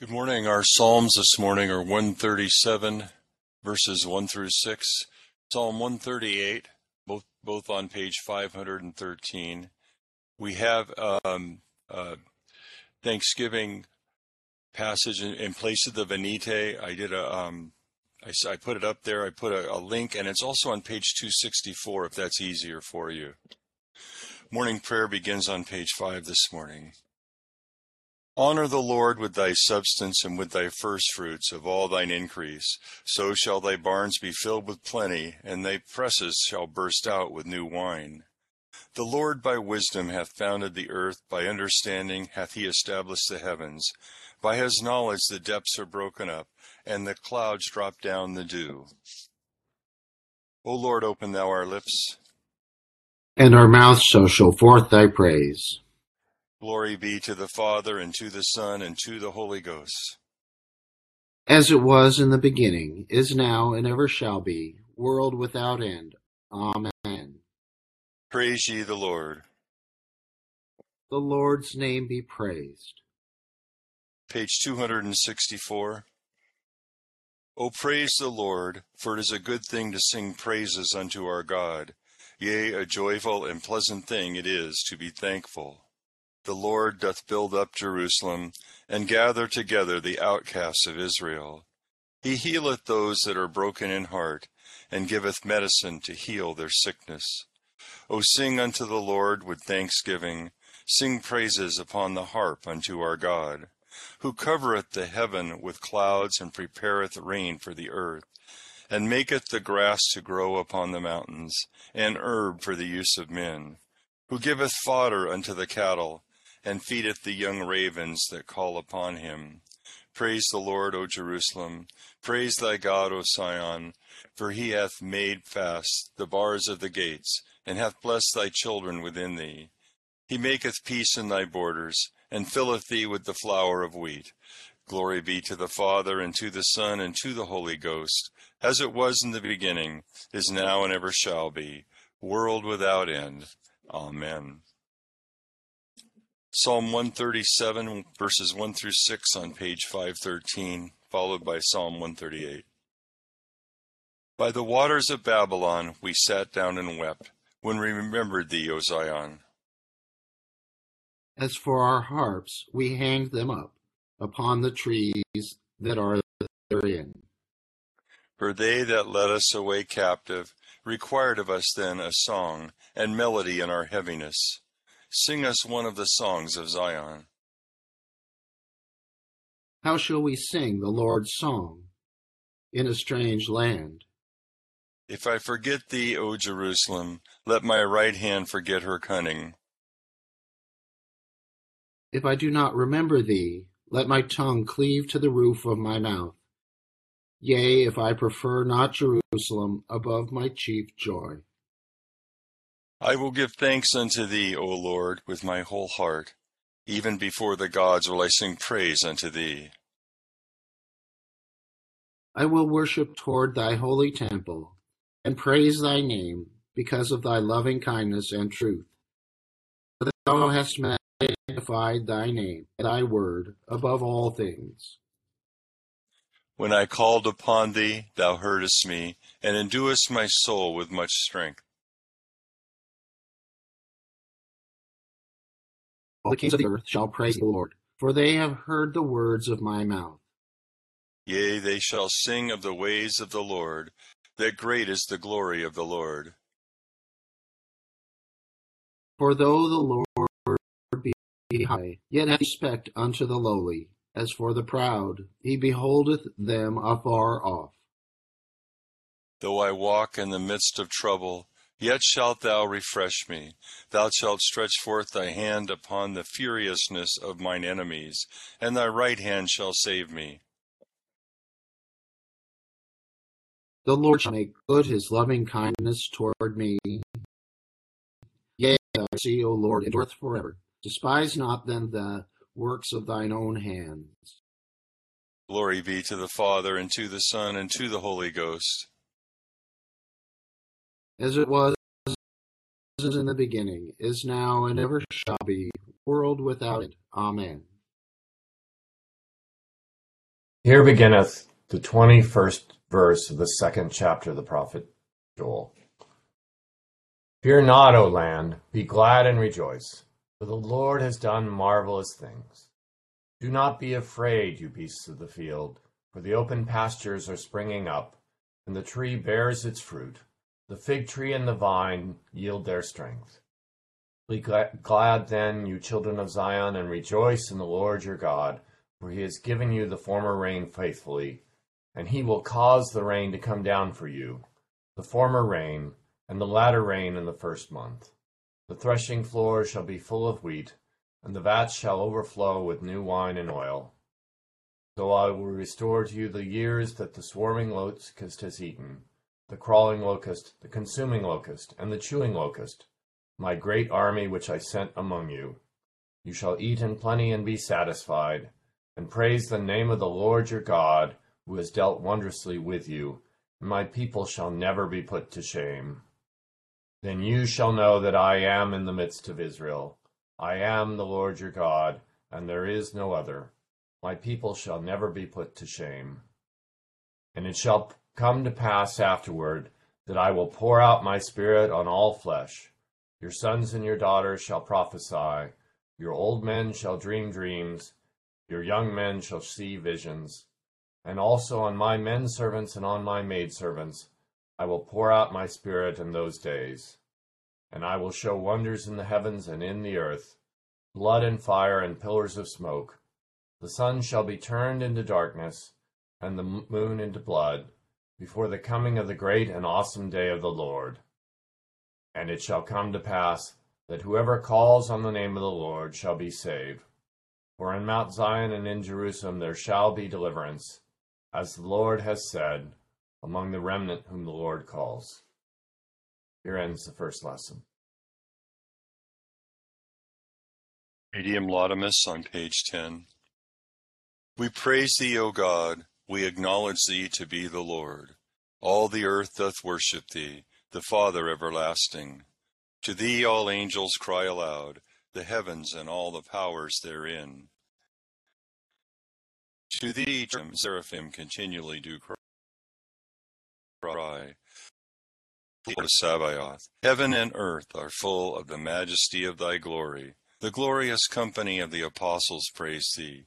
Good morning. Our Psalms this morning are 137 verses 1 through 6, Psalm 138, both both on page 513. We have um, uh, Thanksgiving passage in, in, place of the Venite. I did a, um, I, I, put it up there. I put a, a link, and it's also on page 264 if that's easier for you. Morning prayer begins on page 5 this morning. Honor the Lord with thy substance and with thy firstfruits of all thine increase. So shall thy barns be filled with plenty, and thy presses shall burst out with new wine. The Lord by wisdom hath founded the earth, by understanding hath he established the heavens. By his knowledge the depths are broken up, and the clouds drop down the dew. O Lord, open thou our lips. And our mouth shall show forth thy praise. Glory be to the Father, and to the Son, and to the Holy Ghost. As it was in the beginning, is now, and ever shall be, world without end. Amen. Praise ye the Lord. The Lord's name be praised. Page 264. O praise the Lord, for it is a good thing to sing praises unto our God. Yea, a joyful and pleasant thing it is to be thankful. The Lord doth build up Jerusalem, and gather together the outcasts of Israel. He healeth those that are broken in heart, and giveth medicine to heal their sickness. O sing unto the Lord with thanksgiving, sing praises upon the harp unto our God, who covereth the heaven with clouds, and prepareth rain for the earth, and maketh the grass to grow upon the mountains, and herb for the use of men, who giveth fodder unto the cattle, and feedeth the young ravens that call upon him. Praise the Lord, O Jerusalem. Praise thy God, O Sion, for he hath made fast the bars of the gates, and hath blessed thy children within thee. He maketh peace in thy borders, and filleth thee with the flour of wheat. Glory be to the Father, and to the Son, and to the Holy Ghost, as it was in the beginning, is now, and ever shall be, world without end. Amen. Psalm 137, verses 1 through 6 on page 513, followed by Psalm 138. By the waters of Babylon we sat down and wept when we remembered thee, O Zion. As for our harps, we hanged them up upon the trees that are therein. For they that led us away captive required of us then a song and melody in our heaviness. Sing us one of the songs of Zion. How shall we sing the Lord's song in a strange land? If I forget thee, O Jerusalem, let my right hand forget her cunning. If I do not remember thee, let my tongue cleave to the roof of my mouth. Yea, if I prefer not Jerusalem above my chief joy. I will give thanks unto thee, O Lord, with my whole heart. Even before the gods will I sing praise unto thee. I will worship toward thy holy temple, and praise thy name, because of thy loving kindness and truth. For thou hast magnified thy name, and thy word, above all things. When I called upon thee, thou heardest me, and enduest my soul with much strength. All the kings of the earth shall praise the Lord, for they have heard the words of my mouth. Yea, they shall sing of the ways of the Lord, that great is the glory of the Lord. For though the Lord be high, yet hath respect unto the lowly. As for the proud, he beholdeth them afar off. Though I walk in the midst of trouble, Yet shalt thou refresh me. Thou shalt stretch forth thy hand upon the furiousness of mine enemies, and thy right hand shall save me. The Lord shall make good his loving kindness toward me. Yea, thy mercy, O Lord, endureth forever. Despise not then the works of thine own hands. Glory be to the Father, and to the Son, and to the Holy Ghost as it was in the beginning, is now, and ever shall be, world without end. Amen. Here beginneth the twenty-first verse of the second chapter of the prophet Joel. Fear not, O land, be glad and rejoice, for the Lord has done marvelous things. Do not be afraid, you beasts of the field, for the open pastures are springing up, and the tree bears its fruit. The fig tree and the vine yield their strength. Be glad then, you children of Zion, and rejoice in the Lord your God for he has given you the former rain faithfully, and he will cause the rain to come down for you, the former rain, and the latter rain in the first month. The threshing floor shall be full of wheat, and the vats shall overflow with new wine and oil. So I will restore to you the years that the swarming locust has eaten, the crawling locust, the consuming locust, and the chewing locust, my great army which I sent among you. You shall eat in plenty and be satisfied and praise the name of the Lord your God, who has dealt wondrously with you, and my people shall never be put to shame. Then you shall know that I am in the midst of Israel. I am the Lord your God, and there is no other. My people shall never be put to shame. And it shall come to pass afterward that I will pour out my spirit on all flesh. Your sons and your daughters shall prophesy, your old men shall dream dreams, your young men shall see visions. And also on my men servants and on my maidservants I will pour out my spirit in those days. And I will show wonders in the heavens and in the earth, blood and fire and pillars of smoke. The sun shall be turned into darkness, and the moon into blood, before the coming of the great and awesome day of the Lord. And it shall come to pass that whoever calls on the name of the Lord shall be saved. For in Mount Zion and in Jerusalem there shall be deliverance, as the Lord has said, among the remnant whom the Lord calls. Here ends the first lesson. Te Deum Laudamus on page 10. We praise thee, O God, we acknowledge thee to be the Lord. All the earth doth worship thee, the Father everlasting. To thee all angels cry aloud, the heavens and all the powers therein. To thee, seraphim continually do cry. Sabaoth. Heaven and earth are full of the majesty of thy glory. The glorious company of the apostles praise thee.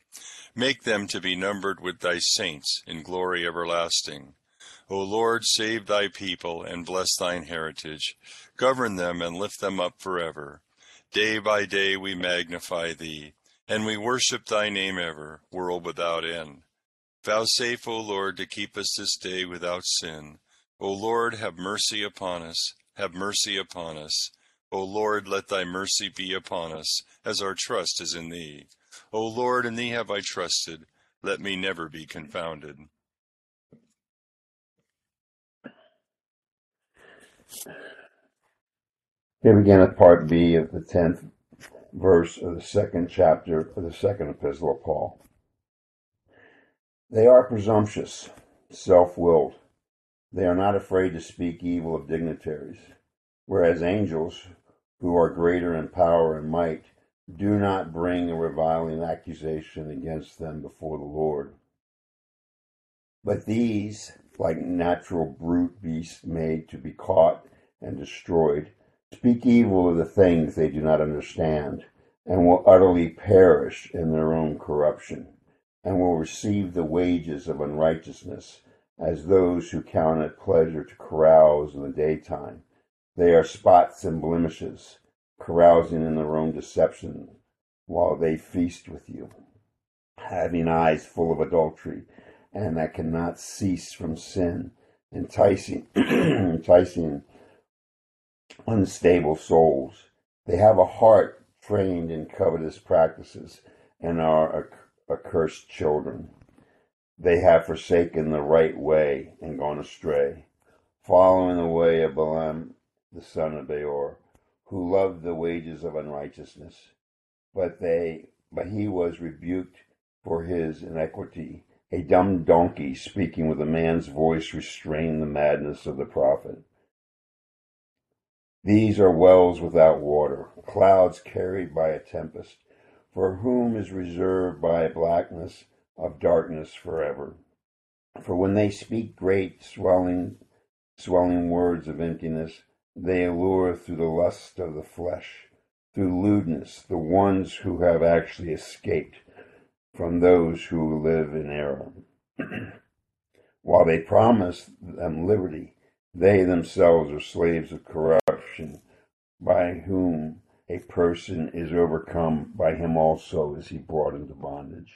Make them to be numbered with thy saints in glory everlasting. O Lord, save thy people and bless thine heritage. Govern them and lift them up forever. Day by day we magnify thee, and we worship thy name ever, world without end. Vouchsafe, O Lord, to keep us this day without sin. O Lord, have mercy upon us, have mercy upon us. O Lord, let thy mercy be upon us, as our trust is in thee. O Lord, in thee have I trusted, let me never be confounded. Here beginneth part B of the tenth verse of the second chapter of the second epistle of Paul. They are presumptuous, self willed. They are not afraid to speak evil of dignitaries, whereas angels, who are greater in power and might, do not bring a reviling accusation against them before the Lord. But these, like natural brute beasts made to be caught and destroyed, speak evil of the things they do not understand, and will utterly perish in their own corruption and will receive the wages of unrighteousness, as those who count it pleasure to carouse in the daytime. They are spots and blemishes, carousing in their own deception while they feast with you, having eyes full of adultery and that cannot cease from sin, enticing, enticing unstable souls. They have a heart trained in covetous practices and are accursed children. They have forsaken the right way and gone astray, following the way of Balaam the son of Beor, who loved the wages of unrighteousness. But they but he was rebuked for his iniquity. A dumb donkey speaking with a man's voice restrained the madness of the prophet. These are wells without water, clouds carried by a tempest, for whom is reserved by blackness of darkness forever. For when they speak great swelling swelling words of emptiness, they allure through the lust of the flesh, through lewdness, the ones who have actually escaped from those who live in error. While they promise them liberty, they themselves are slaves of corruption, by whom a person is overcome, by him also is he brought into bondage.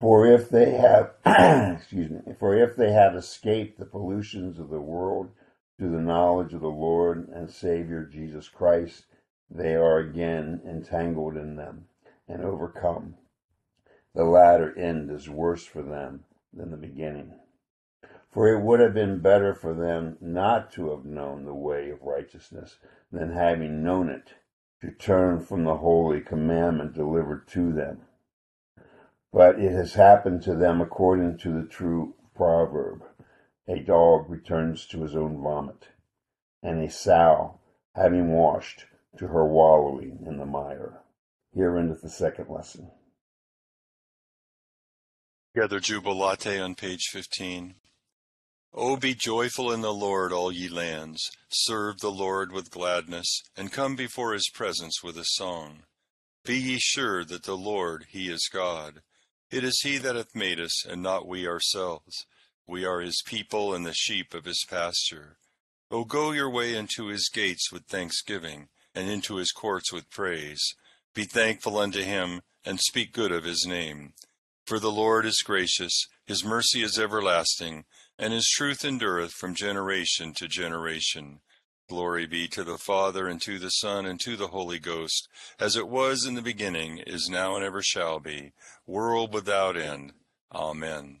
For if they have, excuse me, for if they have escaped the pollutions of the world through the knowledge of the Lord and Savior Jesus Christ, they are again entangled in them and overcome. The latter end is worse for them than the beginning. For it would have been better for them not to have known the way of righteousness than having known it, to turn from the holy commandment delivered to them. But it has happened to them according to the true proverb a dog returns to his own vomit, and a sow, having washed, to her wallowing in the mire. Here endeth the second lesson. Gather Jubilate on page 15. O be joyful in the Lord, all ye lands. Serve the Lord with gladness, and come before his presence with a song. Be ye sure that the Lord, he is God. It is he that hath made us, and not we ourselves. We are his people and the sheep of his pasture. O go your way into his gates with thanksgiving, and into his courts with praise. Be thankful unto him, and speak good of his name. For the Lord is gracious, his mercy is everlasting, and his truth endureth from generation to generation. Glory be to the Father, and to the Son, and to the Holy Ghost, as it was in the beginning, is now, and ever shall be, world without end. Amen.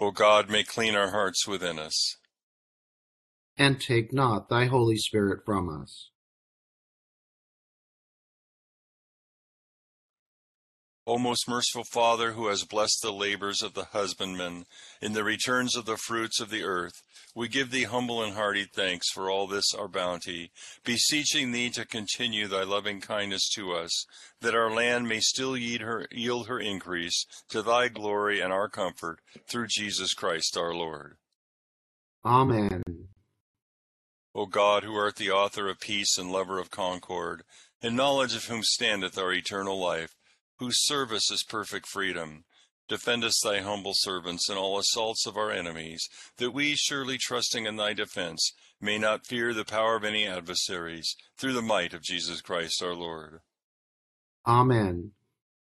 O God, may clean our hearts within us. And take not thy Holy Spirit from us. O most merciful Father, who has blessed the labors of the husbandman in the returns of the fruits of the earth, we give thee humble and hearty thanks for all this our bounty, beseeching thee to continue thy loving kindness to us, that our land may still yield her, yield her increase to thy glory and our comfort, through Jesus Christ our Lord. Amen. O God, who art the author of peace and lover of concord, in knowledge of whom standeth our eternal life, whose service is perfect freedom. Defend us, thy humble servants, in all assaults of our enemies, that we, surely trusting in thy defense, may not fear the power of any adversaries, through the might of Jesus Christ our Lord. Amen.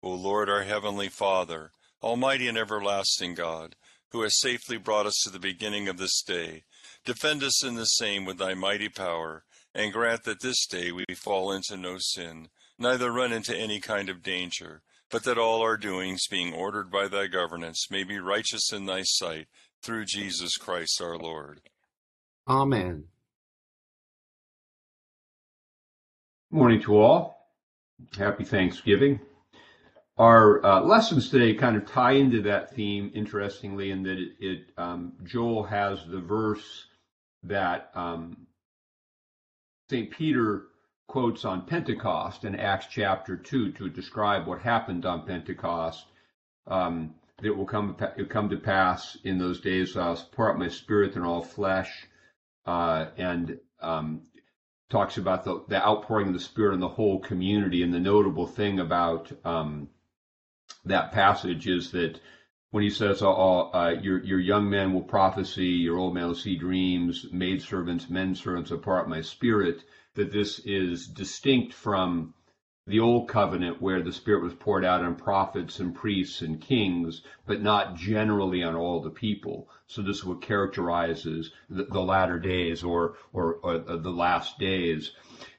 O Lord, our heavenly Father, almighty and everlasting God, who has safely brought us to the beginning of this day, defend us in the same with thy mighty power, and grant that this day we fall into no sin, neither run into any kind of danger but that all our doings, being ordered by thy governance, may be righteous in thy sight, through Jesus Christ our Lord. Amen. Morning to all. Happy Thanksgiving. Our uh, lessons today kind of tie into that theme, interestingly, in that it, it um, Joel has the verse that um, St. Peter quotes on Pentecost in Acts chapter 2 to describe what happened on Pentecost. Um, that will come, come to pass in those days, I'll pour out my spirit on all flesh, uh, and um, talks about the, the outpouring of the Spirit in the whole community. And the notable thing about um, that passage is that when he says, oh, uh, your, your young men will prophesy, your old men will see dreams, maidservants, men servants out my spirit, that this is distinct from the old covenant where the spirit was poured out on prophets and priests and kings but not generally on all the people. So this is what characterizes the, the latter days or, or, or the last days.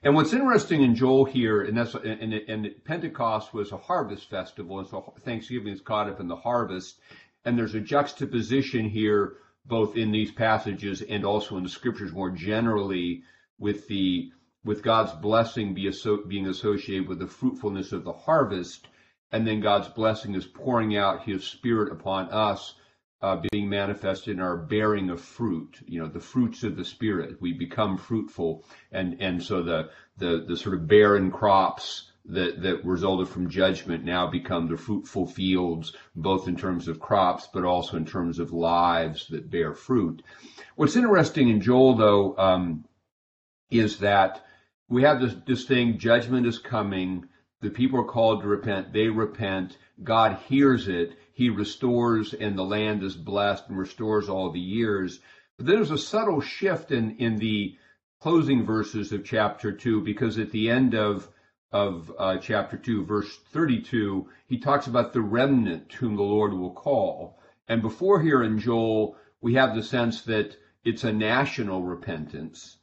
And what's interesting in joel here and that's and, and pentecost was a harvest festival and so thanksgiving is caught up in the harvest. And there's a juxtaposition here both in these passages and also in the scriptures more generally with the with God's blessing be being associated with the fruitfulness of the harvest, and then God's blessing is pouring out His Spirit upon us, uh, being manifested in our bearing of fruit. You know, the fruits of the Spirit. We become fruitful, and and so the the the sort of barren crops that that resulted from judgment now become the fruitful fields, both in terms of crops, but also in terms of lives that bear fruit. What's interesting in Joel, though, um, is that we have this, this thing judgment is coming. The people are called to repent. They repent. God hears it. He restores and the land is blessed and restores all the years. But there's a subtle shift in in the closing verses of chapter 2 because at the end of of uh, chapter 2 verse 32 he talks about the remnant whom the lord will call. And before here in joel we have the sense that it's a national repentance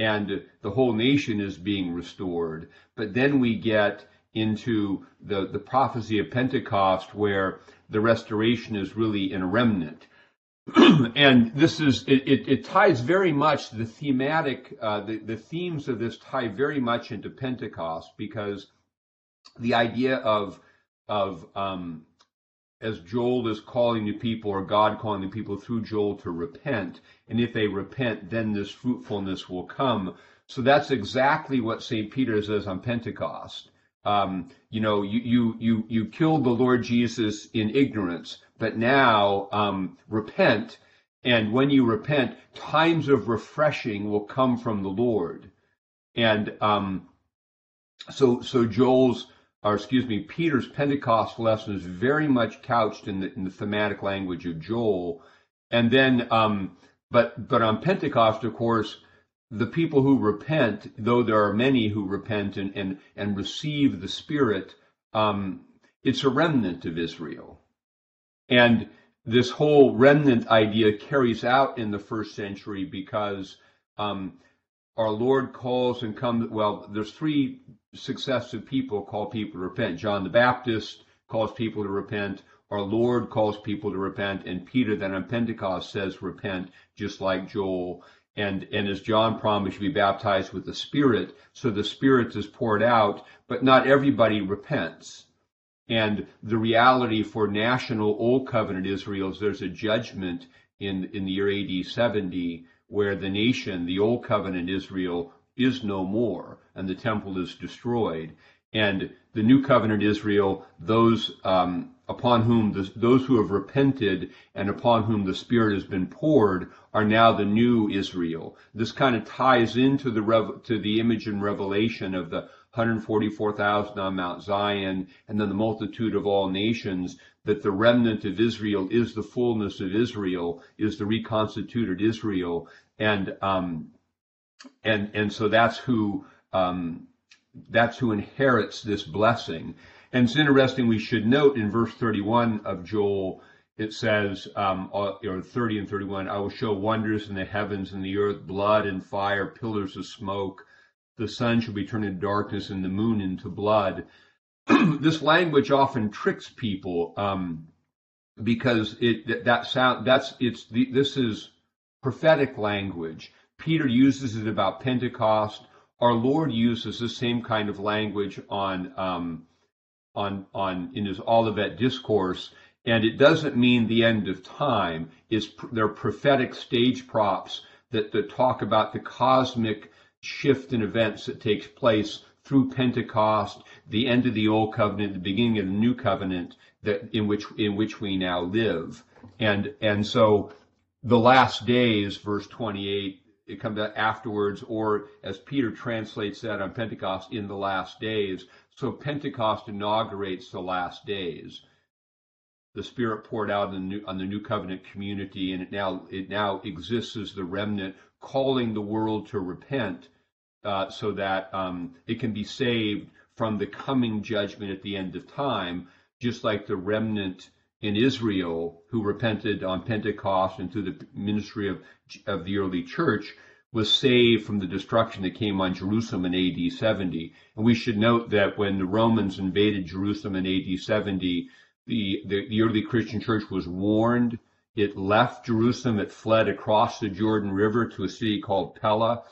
and the whole nation is being restored. But then we get into the, the prophecy of Pentecost where the restoration is really in a remnant. and this is, it, it, it, ties very much, the thematic, uh, the, the themes of this tie very much into Pentecost because the idea of, of um, as Joel is calling the people, or God calling the people through Joel to repent. And if they repent, then this fruitfulness will come. So that's exactly what St. Peter says on Pentecost. Um, you know, you, you, you, you killed the Lord Jesus in ignorance, but now um, repent. And when you repent, times of refreshing will come from the Lord. And um, so, so Joel's or excuse me, Peter's Pentecost lesson is very much couched in the, in the thematic language of Joel. And then, um, but, but on Pentecost, of course, the people who repent, though there are many who repent and, and, and receive the Spirit, um, it's a remnant of Israel. And this whole remnant idea carries out in the first century because um, our Lord calls and comes. Well, there's three successive people call people to repent. John the Baptist calls people to repent. Our Lord calls people to repent, and Peter then on Pentecost says repent, just like Joel. And, and as John promised, be baptized with the Spirit. So the Spirit is poured out, but not everybody repents. And the reality for national Old Covenant Israel is there's a judgment in, in the year AD 70 where the nation, the Old Covenant Israel, is no more and the temple is destroyed. And the new covenant Israel, those um, upon whom the, those who have repented and upon whom the Spirit has been poured are now the new Israel. This kind of ties into the to the image in Revelation of the 144,000 on Mount Zion and then the multitude of all nations. That the remnant of Israel is the fullness of Israel, is the reconstituted Israel, and um, and and so that's who um, that's who inherits this blessing. And it's interesting. We should note in verse 31 of Joel, it says, um, or uh, 30 and 31, I will show wonders in the heavens and the earth, blood and fire, pillars of smoke. The sun shall be turned into darkness and the moon into blood. this language often tricks people um, because it that sound that's it's the, this is prophetic language. Peter uses it about Pentecost. Our Lord uses the same kind of language on um, on on in his Olivet discourse, and it doesn't mean the end of time. Is they're prophetic stage props that, that talk about the cosmic shift in events that takes place through Pentecost, the end of the old covenant, the beginning of the new covenant that in which in which we now live. And and so the last days, verse 28, it comes out afterwards, or as Peter translates that on Pentecost, in the last days. So Pentecost inaugurates the last days. The Spirit poured out on the new, on the new covenant community, and it now it now exists as the remnant, calling the world to repent, uh, so that um, it can be saved from the coming judgment at the end of time, just like the remnant in Israel who repented on Pentecost and through the ministry of, of the early church was saved from the destruction that came on Jerusalem in AD 70. And we should note that when the Romans invaded Jerusalem in AD 70, the, the, the early Christian church was warned. It left Jerusalem. It fled across the Jordan River to a city called Pella.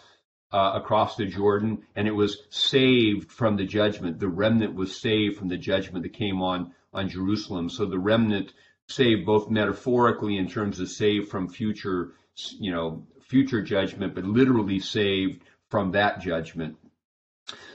Uh, across the Jordan, and it was saved from the judgment. The remnant was saved from the judgment that came on on Jerusalem. So the remnant saved both metaphorically in terms of saved from future, you know, future judgment, but literally saved from that judgment.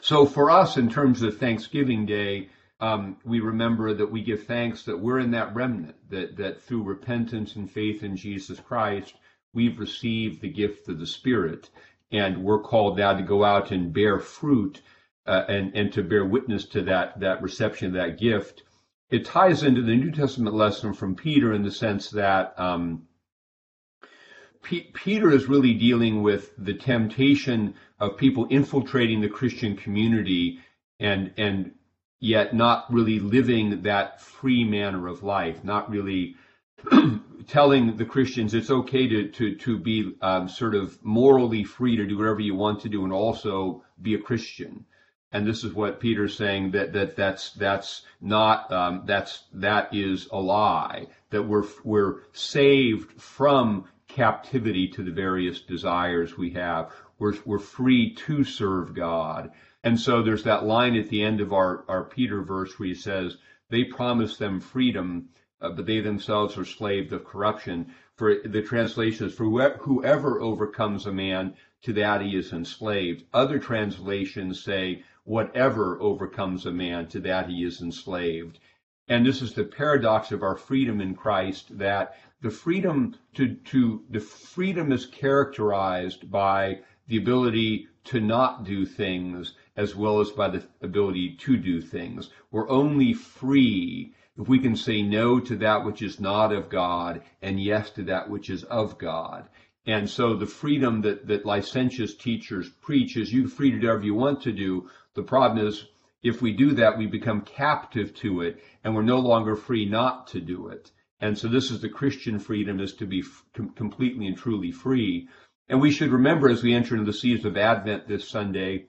So for us, in terms of Thanksgiving Day, um, we remember that we give thanks that we're in that remnant, that, that through repentance and faith in Jesus Christ, we've received the gift of the Spirit. And we're called now to go out and bear fruit uh, and, and to bear witness to that, that reception of that gift. It ties into the New Testament lesson from Peter in the sense that um, P- Peter is really dealing with the temptation of people infiltrating the Christian community and and yet not really living that free manner of life, not really telling the Christians it's okay to to to be um, sort of morally free to do whatever you want to do and also be a Christian. And this is what Peter's saying that that that's that's not um, that's that is a lie that we're we're saved from captivity to the various desires we have. We're, we're free to serve God. And so there's that line at the end of our, our Peter verse where he says, they promise them freedom, uh, but they themselves are slaves of corruption. For the translation is, for whoever overcomes a man, to that he is enslaved. Other translations say, whatever overcomes a man, to that he is enslaved. And this is the paradox of our freedom in Christ that the freedom to, to the freedom is characterized by the ability to not do things as well as by the ability to do things. We're only free if we can say no to that which is not of God and yes to that which is of God. And so the freedom that, that licentious teachers preach is you free to do whatever you want to do. The problem is if we do that, we become captive to it and we're no longer free not to do it. And so this is the Christian freedom is to be f- completely and truly free. And we should remember as we enter into the season of Advent this Sunday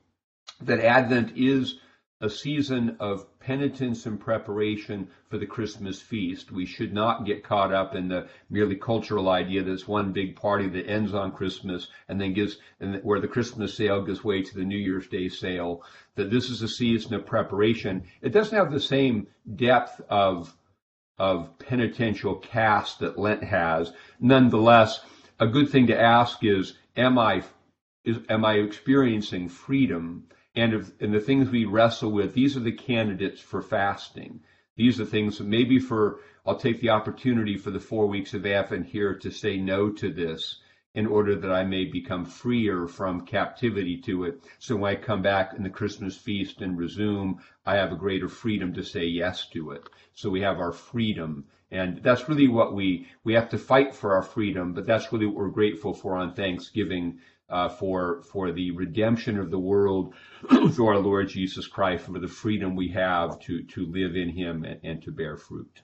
that Advent is a season of penitence and preparation for the Christmas feast. We should not get caught up in the merely cultural idea that it's one big party that ends on Christmas and then gives, and where the Christmas sale gives way to the New Year's Day sale. That this is a season of preparation. It doesn't have the same depth of of penitential cast that Lent has. Nonetheless, a good thing to ask is, am I, is, am I experiencing freedom? And, if, and the things we wrestle with, these are the candidates for fasting. These are things that maybe for, I'll take the opportunity for the four weeks of Advent here to say no to this in order that I may become freer from captivity to it. So when I come back in the Christmas feast and resume, I have a greater freedom to say yes to it. So we have our freedom. And that's really what we, we have to fight for our freedom, but that's really what we're grateful for on Thanksgiving uh, for for the redemption of the world through our Lord Jesus Christ, for the freedom we have to to live in Him and, and to bear fruit.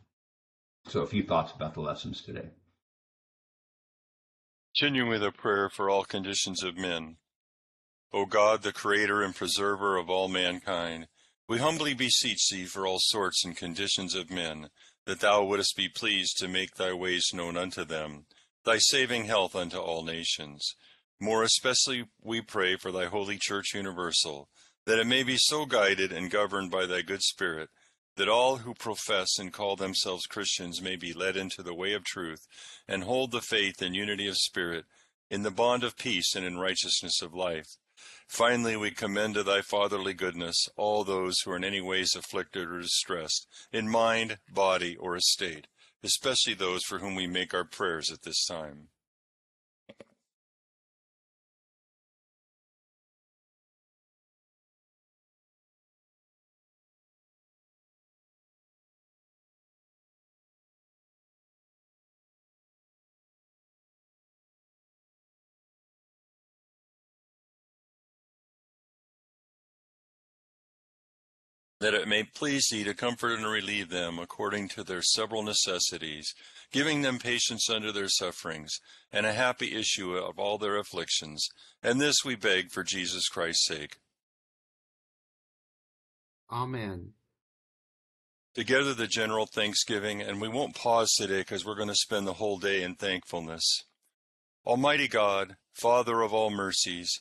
So, a few thoughts about the lessons today. Continuing with a prayer for all conditions of men. O God, the Creator and Preserver of all mankind, we humbly beseech Thee for all sorts and conditions of men, that Thou wouldest be pleased to make Thy ways known unto them, Thy saving health unto all nations. More especially we pray for Thy Holy Church Universal, that it may be so guided and governed by Thy good Spirit, that all who profess and call themselves Christians may be led into the way of truth, and hold the faith and unity of spirit, in the bond of peace and in righteousness of life. Finally, we commend to thy fatherly goodness all those who are in any ways afflicted or distressed, in mind, body, or estate, especially those for whom we make our prayers at this time. That it may please thee to comfort and relieve them according to their several necessities, giving them patience under their sufferings, and a happy issue of all their afflictions. And this we beg for Jesus Christ's sake. Amen. Together the general thanksgiving, and we won't pause today because we're going to spend the whole day in thankfulness. Almighty God, Father of all mercies,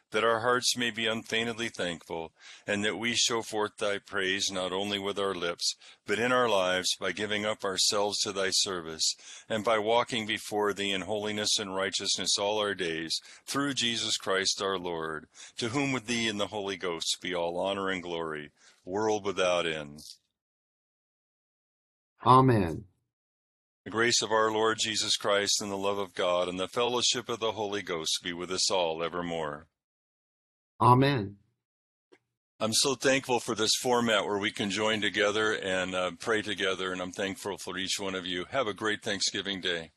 that our hearts may be unfeignedly thankful, and that we show forth thy praise not only with our lips, but in our lives by giving up ourselves to thy service, and by walking before thee in holiness and righteousness all our days, through Jesus Christ our Lord, to whom with thee and the Holy Ghost be all honor and glory, world without end. Amen. The grace of our Lord Jesus Christ and the love of God and the fellowship of the Holy Ghost be with us all evermore. Amen. I'm so thankful for this format where we can join together and uh, pray together, and I'm thankful for each one of you. Have a great Thanksgiving Day.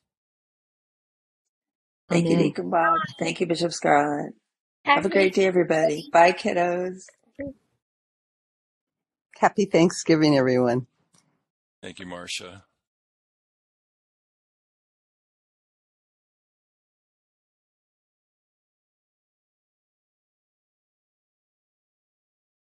Thank you, Amen. Deacon Bob. Thank you, Bishop Scarlett. Have a great day, everybody. Bye, kiddos. Happy Thanksgiving, everyone. Thank you, Marcia.